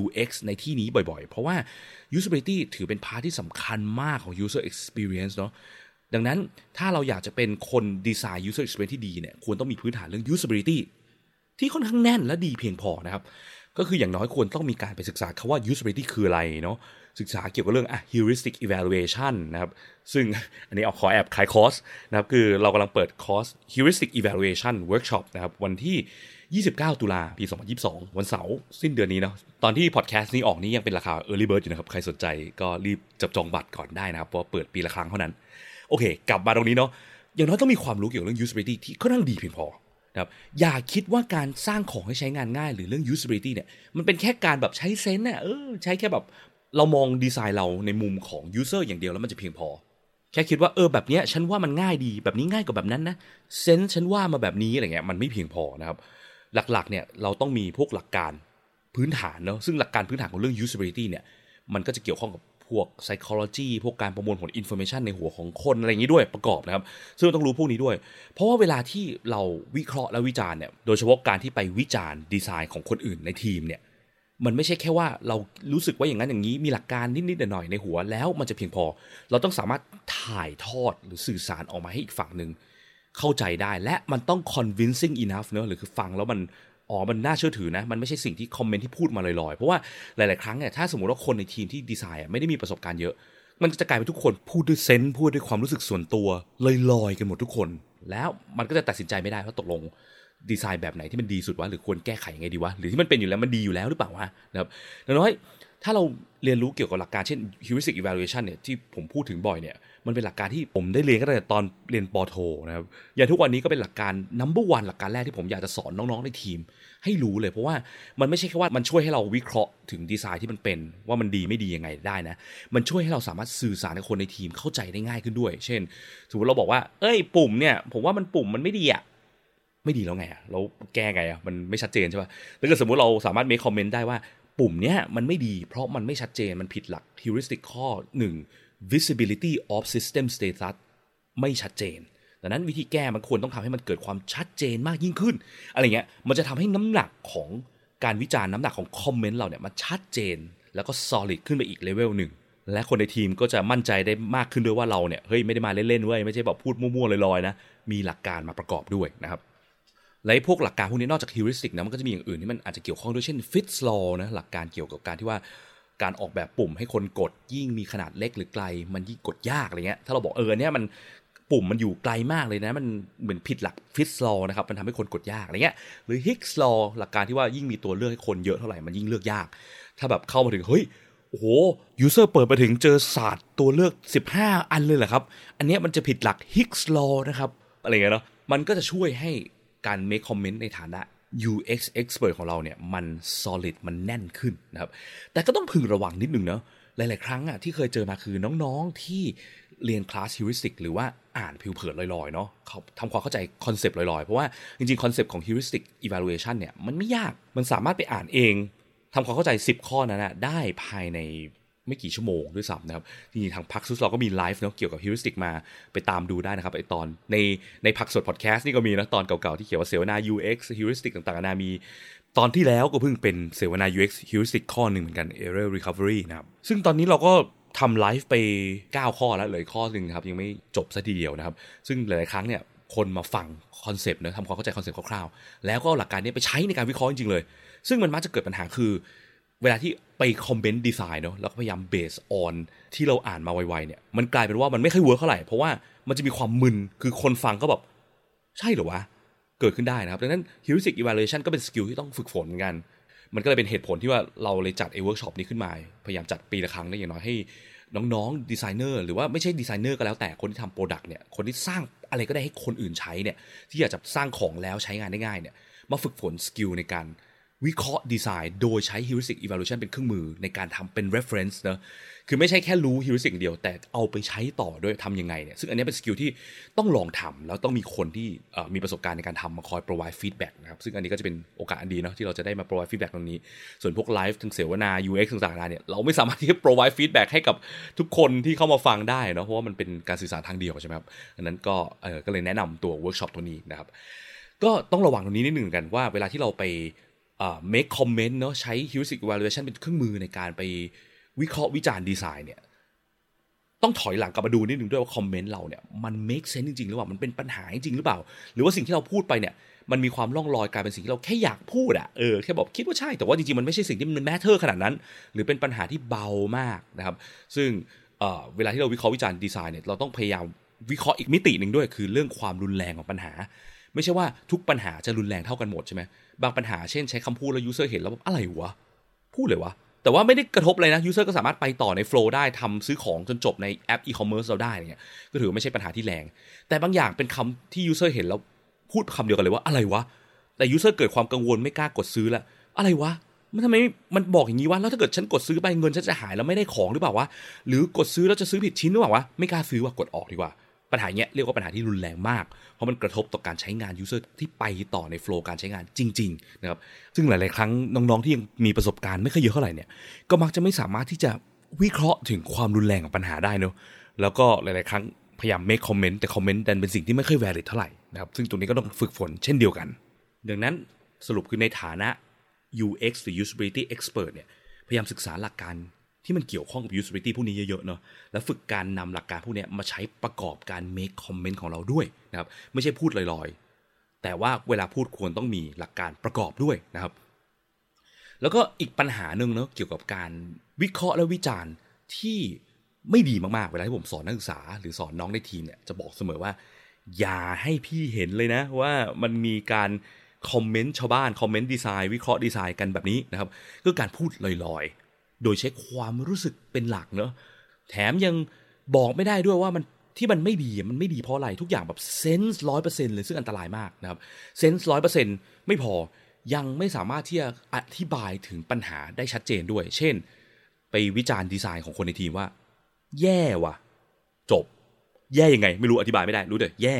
UX ในที่นี้บ่อยๆ เพราะว่า usability ถือเป็นพาร์ทที่สำคัญมากของ user experience เนาะดังนั้นถ้าเราอยากจะเป็นคนดีไซน์ user experience ที่ดีเนี่ยควรต้องมีพื้นฐานเรื่อง usability ที่ค่อนข้างแน่นและดีเพียงพอนะครับ ก็คืออย่างน้อยควรต้องมีการไปศึกษาคาว่า usability คืออะไรเนาะศึกษาเกี่ยวกับเรื่องอะ heuristic evaluation นะครับ ซึ่งอันนี้เอาขอแอบขายคอร์สนะครับ คือเรากำลังเปิดคอร์ส heuristic evaluation workshop นะครับ วันที่ 29 ตุลาปี 2022 วันเสาร์สิ้นเดือนนี้เนาะตอนที่พอดแคสต์นี้ออกนี่ยังเป็นราคา early bird อยู่นะครับ ใครสนใจก็รีบจับจองบัตรก่อนได้นะครับ เพราะเปิดปีละครั้งเท่านั้น โอเค กลับมาตรงนี้เนาะอย่างน้อยต้องมีความรู้เกี่ยวกับเรื่อง usability ที่ค่อนข้างดีเพียงพอ ครับอย่าคิดว่าการสร้างของให้ใช้งานง่าย หรือเรื่อง usability เนี่ยมันเป็นแค่การแบบใช้เซนส์น่ะเออใช้แค่แบบเรามองดีไซน์เราในมุมของ user อย่างเดียวแล้วมันจะเพียงพอ แค่คิดว่าเออแบบนี้ฉันว่ามันง่ายดีแบบนี้ง่ายกว่าแบบนั้นนะเซนส์ฉันว่ามาแบบนี้อะไรเงี้ยมันไม่เพียงพอนะครับหลักๆเนี่ยเราต้องมีพวกหลักการพื้นฐานเนาะซึ่งหลักการพื้นฐานของเรื่อง usability เนี่ยมันก็จะเกี่ยวข้องกับ พวก psychology พวกการประมวลผล information ในหัวของคนอะไรอย่างนี้ด้วยประกอบนะครับ ซึ่งต้องรู้พวกนี้ด้วย เพราะว่าเวลาที่เราวิเคราะห์และวิจารณ์เนี่ยโดยเฉพาะการที่ไปวิจารณ์ดีไซน์ของคนอื่นในทีมเนี่ยมันไม่ใช่แค่ว่าเรารู้สึกว่าอย่างนั้นอย่างนี้มีหลักการนิดๆหน่อยๆในหัวแล้วมันจะเพียงพอ เราต้องสามารถถ่ายทอดหรือสื่อสารออกมาให้อีกฝั่งหนึ่งเข้าใจได้และมันต้อง convincing enough เนอะหรือคือฟังแล้วมัน อ๋อ มันน่าเชื่อถือนะ มันไม่ใช่สิ่งที่คอมเมนต์ที่พูดมาลอยๆ เพราะว่าหลาย ๆ ครั้งเนี่ย ถ้าสมมติว่าคนในทีมที่ดีไซน์ไม่ได้มีประสบการณ์เยอะ มันจะกลายเป็นทุกคนพูดด้วยเซนส์พูดด้วยความรู้สึกส่วนตัวลอยๆ กันหมดทุกคน แล้วมันก็จะตัดสินใจไม่ได้ว่าตกลงดีไซน์แบบไหนที่มันดีสุดวะ หรือควรแก้ไขยังไงดีวะ หรือที่มันเป็นอยู่แล้วมันดีอยู่แล้วหรือเปล่าวะนะครับนั้นถ้าเราเรียนรู้เกี่ยวกับหลักการเช่น heuristic evaluation เนี่ยที่ผมพูดถึงบ่อยเนี่ย มันเป็นหลักการที่ผมได้เรียนก็ตั้งแต่ตอนเรียนปโทนะครับอย่างทุกวันนี้ก็เป็นหลักการ number one หลักการแรกที่ผมอยากจะสอนน้องๆในทีม ให้รู้เลย เพราะว่ามันไม่ใช่แค่ว่ามันช่วยให้เราวิเคราะห์ถึงดีไซน์ที่มันเป็นว่ามันดีไม่ดียังไงได้นะ มันช่วยให้เราสามารถสื่อสารกับคนในทีมเข้าใจได้ง่ายขึ้นด้วย เช่นสมมติเราบอกว่า เอ้ย ปุ่มเนี่ย ผมว่ามันปุ่มมันไม่ดีอะไม่ดีแล้วไงอะเราแก้ไงอะมันไม่ชัดเจนใช่ป่ะแล้วก็สมมติเราสามารถมีคอมเมนต์ได้ว่าปุ่มเนี้ยมันไม่ดีเพราะมันไม่ชัดเจนมันผิดหลัก heuristic ข้อ 1 visibility of system status ไม่ชัดเจน ดังนั้นวิธีแก้มันควรต้องทำให้มันเกิดความชัดเจนมากยิ่งขึ้น อะไรเงี้ย มันจะทำให้น้ำหนักของการวิจารณ์น้ำหนักของคอมเมนต์เราเนี่ยมันชัดเจน แล้วก็ solid ขึ้นไปอีกเลเวลหนึ่ง และคนในทีมก็จะมั่นใจได้มากขึ้นด้วยว่าเราเนี่ย เฮ้ยไม่ได้มาเล่นๆเว้ย ไม่ใช่แบบพูดมั่วๆลอยๆนะ มีหลักการมาประกอบด้วยนะครับและพวกหลักการพวกนี้นอกจาก heuristic นะมันก็จะมีอย่างอื่นที่มันอาจจะเกี่ยวข้องด้วยเช่น Fitts's lawนะหลักการเกี่ยวกับการที่ว่า การออกแบบปุ่มให้คนกดยิ่งมีขนาดเล็กหรือไกล มันยิ่งกดยากอะไรเงี้ยถ้าเราบอกเออเนี่ยมันปุ่มมันอยู่ไกลมากเลยนะ มันเหมือนผิดหลัก Fitts's law นะครับ มันทำให้คนกดยากอะไรเงี้ยหรือ Hick's law หลักการที่ว่ายิ่งมีตัวเลือกให้คนเยอะเท่าไหร่มันยิ่งเลือกยาก ถ้าแบบเข้ามาถึงเฮ้ยโอ้โห user เปิดมาถึงเจอซัดตัวเลือก 15 อันเลยเหรอครับ อันนี้มันจะผิดหลัก Hick's law นะครับอะไรเงี้ยเนาะมันก็จะช่วยให้การ make comment ในฐานะ UX expert ของเราเนี่ยมัน solid มันแน่นขึ้นนะครับ แต่ก็ต้องพึงระวังนิดนึงเนาะหลาย ๆ ครั้งอะที่เคยเจอมาคือน้องๆที่เรียนคลาส heuristic หรือว่าอ่านผิวเผินลอยๆเนาะเขาทำความเข้าใจคอนเซปต์ลอยๆ เพราะว่าจริง ๆ คอนเซปต์ของ heuristic evaluation เนี่ยมันไม่ยากมันสามารถไปอ่านเองทำความเข้าใจ 10 ข้อนั้นนะได้ภายใน ไม่กี่ชั่วโมงด้วยซ้ำนะครับจริงๆทางพักซุสเราก็มีไลฟ์เนาะเกี่ยวกับ heuristic มาไปตามดูได้นะครับไอตอนในในพักสดพอดแคสต์นี่ก็มีนะตอนเก่าๆที่เขียนว่าเสวนา UX heuristic ต่างๆนานามีตอนที่แล้วก็เพิ่งเป็นเสวนา UX heuristic ข้อหนึ่งเหมือนกัน error recovery นะครับ ซึ่งตอนนี้เราก็ทำไลฟ์ไป 9 ข้อแล้วเหลือข้อหนึ่งครับ ยังไม่จบซะทีเดียวนะครับ ซึ่งหลาย ๆ ครั้งเนี่ยคนมาฟัง concept นะทำความเข้าใจ concept คร่าว ๆ แล้วก็หลักการนี้ไปใช้ในการวิเคราะห์จริง ๆ เลย ซึ่งมันมักจะเกิดปัญหาคือ เวลาที่ไป comment design เนาะแล้วก็พยายาม base onที่เราอ่านมาไวๆเนี่ยมันกลายเป็นว่ามันไม่ค่อย work เท่าไหร่ เพราะว่ามันจะมีความมึนคือคนฟังก็แบบ ใช่เหรอวะ เกิดขึ้นได้นะครับ ดังนั้น heuristic evaluation ก็เป็น skill ที่ต้องฝึกฝนเหมือนกัน มันก็เลยเป็นเหตุผลที่ว่าเราเลยจัดไอ้เวิร์กช็อปนี้ขึ้นมา พยายามจัดปีละครั้งได้อย่างน้อยให้น้องๆดีไซเนอร์หรือว่าไม่ใช่ดีไซเนอร์ก็แล้วแต่คนที่ทำ product เนี่ยคนที่สร้างอะไรก็ได้ให้คนอื่นใช้เนี่ยที่อยากจะสร้างของแล้วใช้งานได้ง่ายเนี่ยมาฝึกฝน skill ในการ วิเคราะห์ดีไซน์โดยใช้ heuristic evaluation เป็นเครื่องมือในการทำเป็น reference นะคือไม่ใช่แค่รู้ heuristic เดียวแต่เอาไปใช้ต่อด้วยทำยังไงเนี่ยซึ่งอันนี้เป็นสกิลที่ต้องลองทำแล้วต้องมีคนที่มีประสบการณ์ในการทำมาคอย provide feedback นะครับซึ่งอันนี้ก็จะเป็นโอกาสอันดีเนาะที่เราจะได้มา provide feedback ตรงนี้ ส่วนพวกไลฟ์ทั้งเสวนา UX ต่างๆเนี่ยเราไม่สามารถที่จะ provide feedback ให้กับทุกคนที่เข้ามาฟังได้เนาะเพราะว่ามันเป็นการสื่อสารทางเดียวใช่ไหมครับอันนั้นก็เออก็เลยแนะนำตัว workshop ตัวนี้นะครับก็ต้องระวังตรงนี้นิดหนึ่งกันว่าเวลาที่เราไป make comment เนาะใช้ heuristic evaluation เป็นเครื่องมือในการไปวิเคราะห์วิจารณ์ดีไซน์เนี่ยต้องถอยหลังกลับมาดูนิดนึงด้วยว่า comment เราเนี่ยมัน make sense จริงๆหรือเปล่ามันเป็นปัญหาจริงหรือเปล่า หรือว่าสิ่งที่เราพูดไปเนี่ยมันมีความล่องลอยกลายเป็นสิ่งที่เราแค่อยากพูดอะเออแค่บอกคิดว่าใช่แต่ว่าจริงๆมันไม่ใช่สิ่งที่มัน matter ขนาดนั้น หรือเป็นปัญหาที่เบามากนะครับ ซึ่งเวลาที่เราวิเคราะห์วิจารณ์ดีไซน์เนี่ยเราต้องพยายามวิเคราะห์อีกมิติหนึ่งด้วย คือเรื่องความรุนแรงของปัญหา ไม่ใช่ว่าทุกปัญหาจะรุนแรงเท่ากันหมดใช่ไหม บางปัญหาเช่นใช้คำพูดแล้ว user เห็นแล้วแบบอะไรวะ พูดเลยวะ แต่ว่าไม่ได้กระทบเลยนะ user ก็สามารถไปต่อใน flow ได้ทำซื้อของจนจบในแอปอีคอมเมิร์ซเราได้เนี่ยก็ถือว่าไม่ใช่ปัญหาที่แรง แต่บางอย่างเป็นคำที่ user เห็นแล้วพูดคำเดียวกันเลยว่าอะไรวะ แต่ user เกิดความกังวลไม่กล้ากดซื้อแล้วอะไรวะมันทำไมมันบอกอย่างนี้วะแล้วถ้าเกิดฉันกดซื้อไปเงินฉันจะหายแล้วไม่ได้ของหรือเปล่าวะหรือกดซื้อแล้วจะซื้อผิดชิ้นหรือเปล่าวะไม่กล้าซื้อว่ะกดออกดีกว่า ปัญหาเนี้ยเรียกว่าปัญหาที่รุนแรงมาก เพราะมันกระทบต่อการใช้งานยูเซอร์ที่ไปต่อในโฟล์การใช้งานจริงๆนะครับซึ่งหลาย ๆ ครั้งน้องๆที่ยังมีประสบการณ์ไม่ค่อยเยอะเท่าไหร่เนี่ยก็มักจะไม่สามารถที่จะวิเคราะห์ถึงความรุนแรงของปัญหาได้เนาะแล้วก็หลาย ๆ ครั้งพยายาม make comment แต่คอมเมนต์ดันเป็นสิ่งที่ไม่ค่อย valid เท่าไหร่นะครับซึ่งตรงนี้ก็ต้องฝึกฝนเช่นเดียวกัน ดังนั้นสรุปคือในฐานะ UX หรือ usability expert เนี่ยพยายามศึกษาหลักการ ที่มันเกี่ยวข้องกับ usability พวกนี้เยอะๆเนาะแล้วฝึกการนำหลักการพวกนี้มาใช้ประกอบการ make comment ของเราด้วยนะครับไม่ใช่พูดลอยๆ แต่ว่าเวลาพูดควรต้องมีหลักการประกอบด้วยนะครับ แล้วก็อีกปัญหาหนึ่งเนาะเกี่ยวกับการวิเคราะห์และวิจารณ์ที่ไม่ดีมากๆ เวลาที่ผมสอนนักศึกษา หรือสอนน้องในทีมเนี่ยจะบอกเสมอว่า อย่าให้พี่เห็นเลยนะว่ามันมีการคอมเมนต์ชาวบ้านคอมเมนต์ดีไซน์วิเคราะห์ดีไซน์กันแบบนี้นะครับก็การพูดลอย โดยใช้ความรู้สึกเป็นหลักเนอะแถมยังบอกไม่ได้ด้วยว่ามันที่มันไม่ดีมันไม่ดีเพราะอะไรทุกอย่างแบบเซนส์ร้อยเปอร์เซ็นต์เลยซึ่งอันตรายมากนะครับเซนส์ร้อยเปอร์เซ็นต์ไม่พอยังไม่สามารถที่จะอธิบายถึงปัญหาได้ชัดเจนด้วย เช่น ไปวิจารณ์ดีไซน์ของคนในทีมว่า แย่ว่ะ จบ แย่ยังไง ไม่รู้อธิบายไม่ได้รู้แต่แย่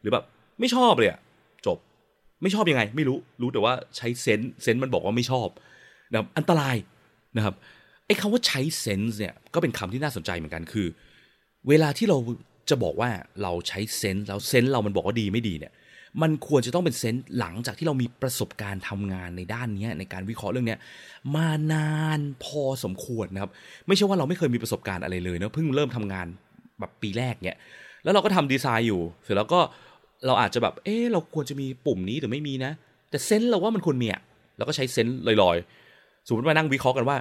หรือแบบไม่ชอบเลยอะจบ ไม่ชอบยังไง ไม่รู้รู้แต่ว่าใช้เซนส์เซนส์มันบอกว่าไม่ชอบนะอันตรายนะครับ ไอ้คำว่าใช้เซนส์เนี่ยก็เป็นคำที่น่าสนใจเหมือนกันคือ เวลาที่เราจะบอกว่าเราใช้เซนส์แล้วเซนส์เรามันบอกว่าดีไม่ดีเนี่ยมันควรจะต้องเป็นเซนส์หลังจากที่เรามีประสบการณ์ทำงานในด้านนี้ในการวิเคราะห์เรื่องนี้มานานพอสมควรนะครับ ไม่ใช่ว่าเราไม่เคยมีประสบการณ์อะไรเลยเนะเพิ่งเริ่มทำงานแบบปีแรกเนี่ยแล้วเราก็ทำดีไซน์อยู่ เสร็จแล้วก็เราอาจจะแบบเออเราควรจะมีปุ่มนี้หรือไม่มีนะ แต่ sense เราว่ามันควรมีอะเราก็ใช้ sense ลอยๆ สมมติมานั่งวิเคราะห์กันว่า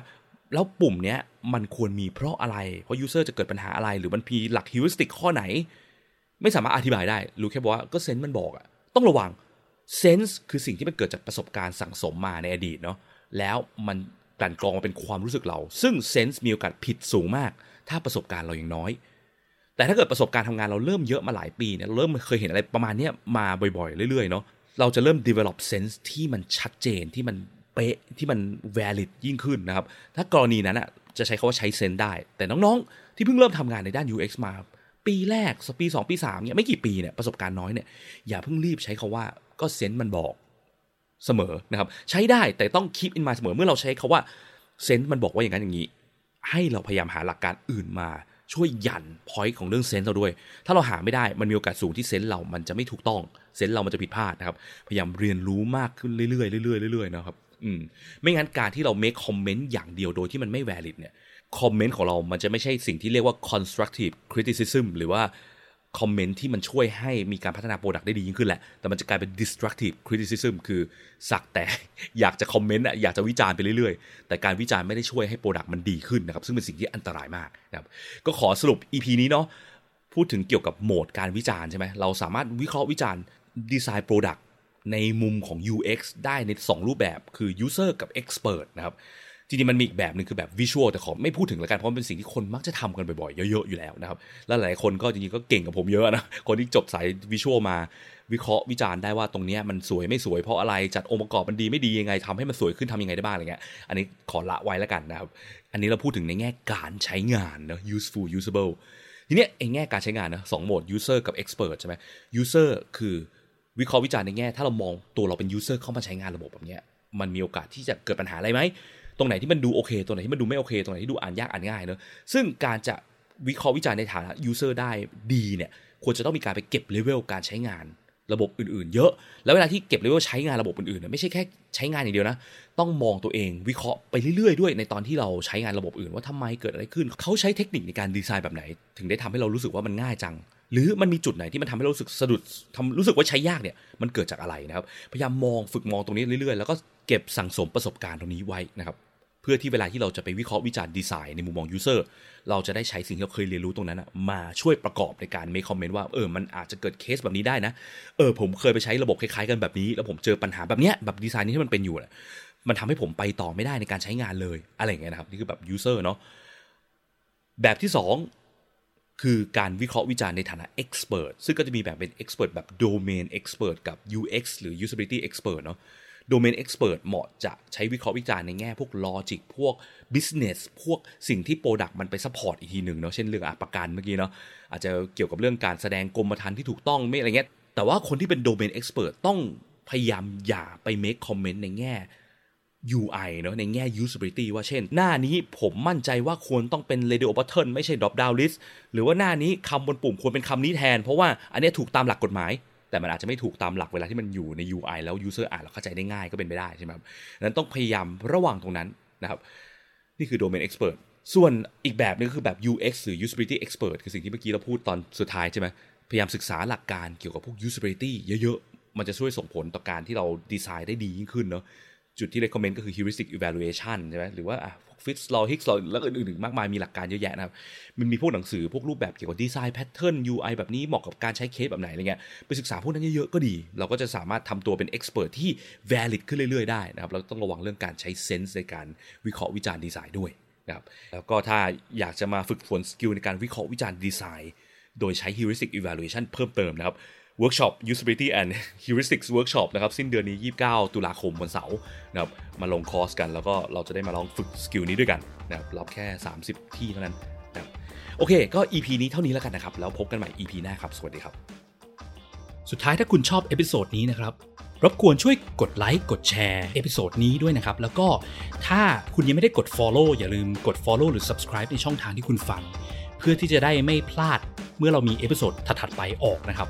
แล้วปุ่มเนี้ยมันควรมีเพราะอะไร เพราะ user จะเกิดปัญหาอะไร หรือมันมีหลัก heuristic ข้อไหน ไม่สามารถอธิบายได้ รู้แค่บอกว่าก็ sense มันบอกอะต้องระวัง sense คือสิ่งที่มันเกิดจากประสบการณ์สั่งสมมาในอดีตเนาะแล้วมันกลั่นกรองมาเป็นความรู้สึกเรา ซึ่ง sense มีโอกาสผิดสูงมาก ถ้าประสบการณ์เรายังน้อย แต่ถ้าเกิดประสบการณ์ทำงานเราเริ่มเยอะมาหลายปีเนี่ยเริ่มเคยเห็นอะไรประมาณนี้มาบ่อยๆ เรื่อยๆเนาะเราจะเริ่ม develop sense ที่มันชัดเจนที่มัน เป๊ะที่มัน valid ยิ่งขึ้นนะครับ ถ้ากรณีนั้นอะจะใช้คาว่าใช้เซนได้ แต่น้องๆ ที่เพิ่งเริ่มทำงานในด้าน UX มา ปีแรกปี 2 ปี3เนี่ยไม่กี่ปีเนี่ยประสบการณ์น้อยเนี่ยอย่าเพิ่งรีบใช้คาว่าก็เซนมันบอกเสมอนะครับใช้ได้แต่ต้องคิดอินมาเสมอเมื่อเราใช้คาว่าsense มันบอกว่าอย่างนั้นอย่างนี้ ให้เราพยายามหาหลักการอื่นมาช่วยยัน point ของเรื่อง sense เราด้วย ถ้าเราหาไม่ได้ มันมีโอกาสสูงที่ sense เรา มันจะไม่ถูกต้อง sense เรามันจะผิดพลาดนะครับ พยายามเรียนรู้มากขึ้นเรื่อยๆเรื่อยๆเรื่อยๆนะครับ อืมไม่งั้นการที่เรา make comment อย่างเดียวโดยที่มันไม่ valid เนี่ย comment ของเรามันจะไม่ใช่สิ่งที่เรียกว่า constructive criticism หรือว่า comment ที่มันช่วยให้มีการพัฒนา product ได้ดียิ่งขึ้นแหละ แต่มันจะกลายเป็น destructive criticism คือสักแต่อยากจะ comment อะอยากจะวิจารณ์ไปเรื่อยๆ แต่การวิจารณ์ไม่ได้ช่วยให้ product มันดีขึ้นนะครับ ซึ่งเป็นสิ่งที่อันตรายมากนะครับ ก็ขอสรุป EP นี้เนาะ พูดถึงเกี่ยวกับโหมดการวิจารณ์ใช่ไหม เราสามารถวิเคราะห์วิจารณ์ design product ในมุมของ UX ได้ใน 2 รูปแบบคือ user กับ expert นะครับจริงๆมันมีอีกแบบหนึ่งคือแบบ visual แต่ขอไม่พูดถึงแล้วกันเพราะมันเป็นสิ่งที่คนมักจะทำกันบ่อยๆเยอะๆอยู่แล้วนะครับแล้วหลายคนก็จริงๆก็เก่งกว่าผมเยอะนะคนที่จบสายวิชวลมาวิเคราะห์วิจารณ์ได้ว่าตรงนี้มันสวยไม่สวยเพราะอะไรจัดองค์ประกอบมันดีไม่ดียังไงทำให้มันสวยขึ้นทำยังไงได้บ้างอะไรเงี้ยอันนี้ขอละไว้แล้วกันนะครับอันนี้เราพูดถึงในแง่การใช้งานนะ useful usable ทีเนี้ยไอ้แง่การใช้งานนะสองโหมด user กับ expert ใช่ไหม user คือ วิเคราะห์วิจารณ์ในแง่ ถ้าเรามองตัวเราเป็น user เข้ามาใช้งานระบบแบบนี้มันมีโอกาสที่จะเกิดปัญหาอะไรไหมตรงไหนที่มันดูโอเค ตรงไหนที่มันดูไม่โอเค ตรงไหนที่ดูอ่านยากอ่านง่ายเนอะซึ่งการจะวิเคราะห์วิจารณ์ในฐานะ user ได้ดีเนี่ยควรจะต้องมีการไปเก็บเลเวลการใช้งานระบบอื่นๆ เยอะ แล้วเวลาที่เก็บเลเวลใช้งานระบบอื่นๆเนี่ยไม่ใช่แค่ใช้งานอย่างเดียวนะ ต้องมองตัวเองวิเคราะห์ไปเรื่อยๆ ด้วยในตอนที่เราใช้งานระบบอื่น ว่าทำไมเกิดอะไรขึ้น เขาใช้เทคนิคในการดีไซน์แบบไหน ถึงได้ทำให้เรารู้สึกว่ามันง่ายจัง หรือมันมีจุดไหนที่มันทำให้เรารู้สึกสะดุดทำรู้สึกว่าใช้ยากเนี่ยมันเกิดจากอะไรนะครับ พยายามมองฝึกมองตรงนี้เรื่อยๆ แล้วก็เก็บสั่งสมประสบการณ์ตรงนี้ไว้นะครับ เพื่อที่เวลาที่เราจะไปวิเคราะห์วิจารณ์ดีไซน์ในมุมมองยูเซอร์เราจะได้ใช้สิ่งที่เราเคยเรียนรู้ตรงนั้นมาช่วยประกอบในการเมคคอมเมนต์ว่าเออมันอาจจะเกิดเคสแบบนี้ได้นะ เออผมเคยไปใช้ระบบคล้ายๆกันแบบนี้ แล้วผมเจอปัญหาแบบเนี้ยแบบดีไซน์นี้ที่มันเป็นอยู่มันทำให้ผมไปต่อไม่ได้ในการใช้งานเลยอะไรอย่างเงี้ยนะครับนี่คือแบบยูเซอร์เนาะแบบที่ 2 คือการวิเคราะห์วิจารณ์ในฐานะ expert ซึ่งก็จะมีแบบเป็น expert แบบ domain expert กับ UX หรือ usability expert เนาะdomain expert เหมาะจะใช้วิเคราะห์วิจารณ์ในแง่พวก logic พวก business พวกสิ่งที่ product มันไป support อีกทีหนึ่งเนาะ เช่นเรื่องอประกันเมื่อกี้เนาะ อาจจะเกี่ยวกับเรื่องการแสดงกรมธรรม์ที่ถูกต้องไม่อะไรเงี้ย แต่ว่าคนที่เป็น domain expert ต้องพยายามอย่าไป make comment ในแง่ UI เนาะในแง่ usability ว่าเช่น หน้านี้ผมมั่นใจว่าควรต้องเป็น radio button ไม่ใช่ drop down list หรือว่าหน้านี้คำบนปุ่มควรเป็นคำนี้แทน เพราะว่าอันนี้ถูกตามหลักกฎหมาย แต่มันอาจจะไม่ถูกตามหลักเวลาที่มันอยู่ใน UI แล้ว user อ่านแล้วเข้าใจได้ง่ายก็เป็นไปได้ใช่ไหมครับนั้นต้องพยายามระวังตรงนั้นนะครับนี่คือ domain expert ส่วนอีกแบบนึงคือแบบ UX หรือ usability expert คือสิ่งที่เมื่อกี้เราพูดตอนสุดท้ายใช่ไหมพยายามศึกษาหลักการเกี่ยวกับพวก usability เยอะๆ มันจะช่วยส่งผลต่อการที่เราดีไซน์ได้ดียิ่งขึ้นเนาะ จุดที่ recommend ก็คือ heuristic evaluation ใช่ไหมหรือว่าฟิตสโลฮิกส์แล้วอื่นๆมากมายมีหลักการเยอะแยะนะครับ มันมีพวกหนังสือพวกรูปแบบเกี่ยวกับดีไซน์แพทเทิร์น UI แบบนี้เหมาะกับการใช้เคสแบบไหนอะไรเงี้ยไปศึกษาพวกนั้นเยอะๆก็ดี เราก็จะสามารถทำตัวเป็น expert ที่ valid ขึ้นเรื่อยๆได้นะครับเราต้องระวังเรื่องการใช้ sense ในการวิเคราะห์วิจารณ์ดีไซน์ด้วยนะครับแล้วก็ถ้าอยากจะมาฝึกฝน skill ในการวิเคราะห์วิจารณ์ดีไซน์ โดยใช้ heuristic evaluation เพิ่มเติมนะครับ เวิร์กช็อป usability and heuristics workshop นะครับ สิ้นเดือนนี้ 29 ตุลาคมวันเสาร์นะครับมาลงคอร์สกัน แล้วก็เราจะได้มาลองฝึก skill นี้ด้วยกันนะครับรับแค่ 30 ที่เท่านั้นนะครับโอเค ก็ EP นี้เท่านี้แล้วกันนะครับ แล้วพบกันใหม่ EP หน้าครับ สวัสดีครับ สุดท้ายถ้าคุณชอบ episode นี้นะครับรบกวนช่วยกดไลค์กดแชร์ episode นี้ด้วยนะครับ แล้วก็ถ้าคุณยังไม่ได้กด Follow อย่าลืมกด Follow หรือ Subscribe ในช่องทางที่คุณฟัง เพื่อที่จะได้ไม่พลาดเมื่อเรามี episode ถัดๆไปออกนะครับ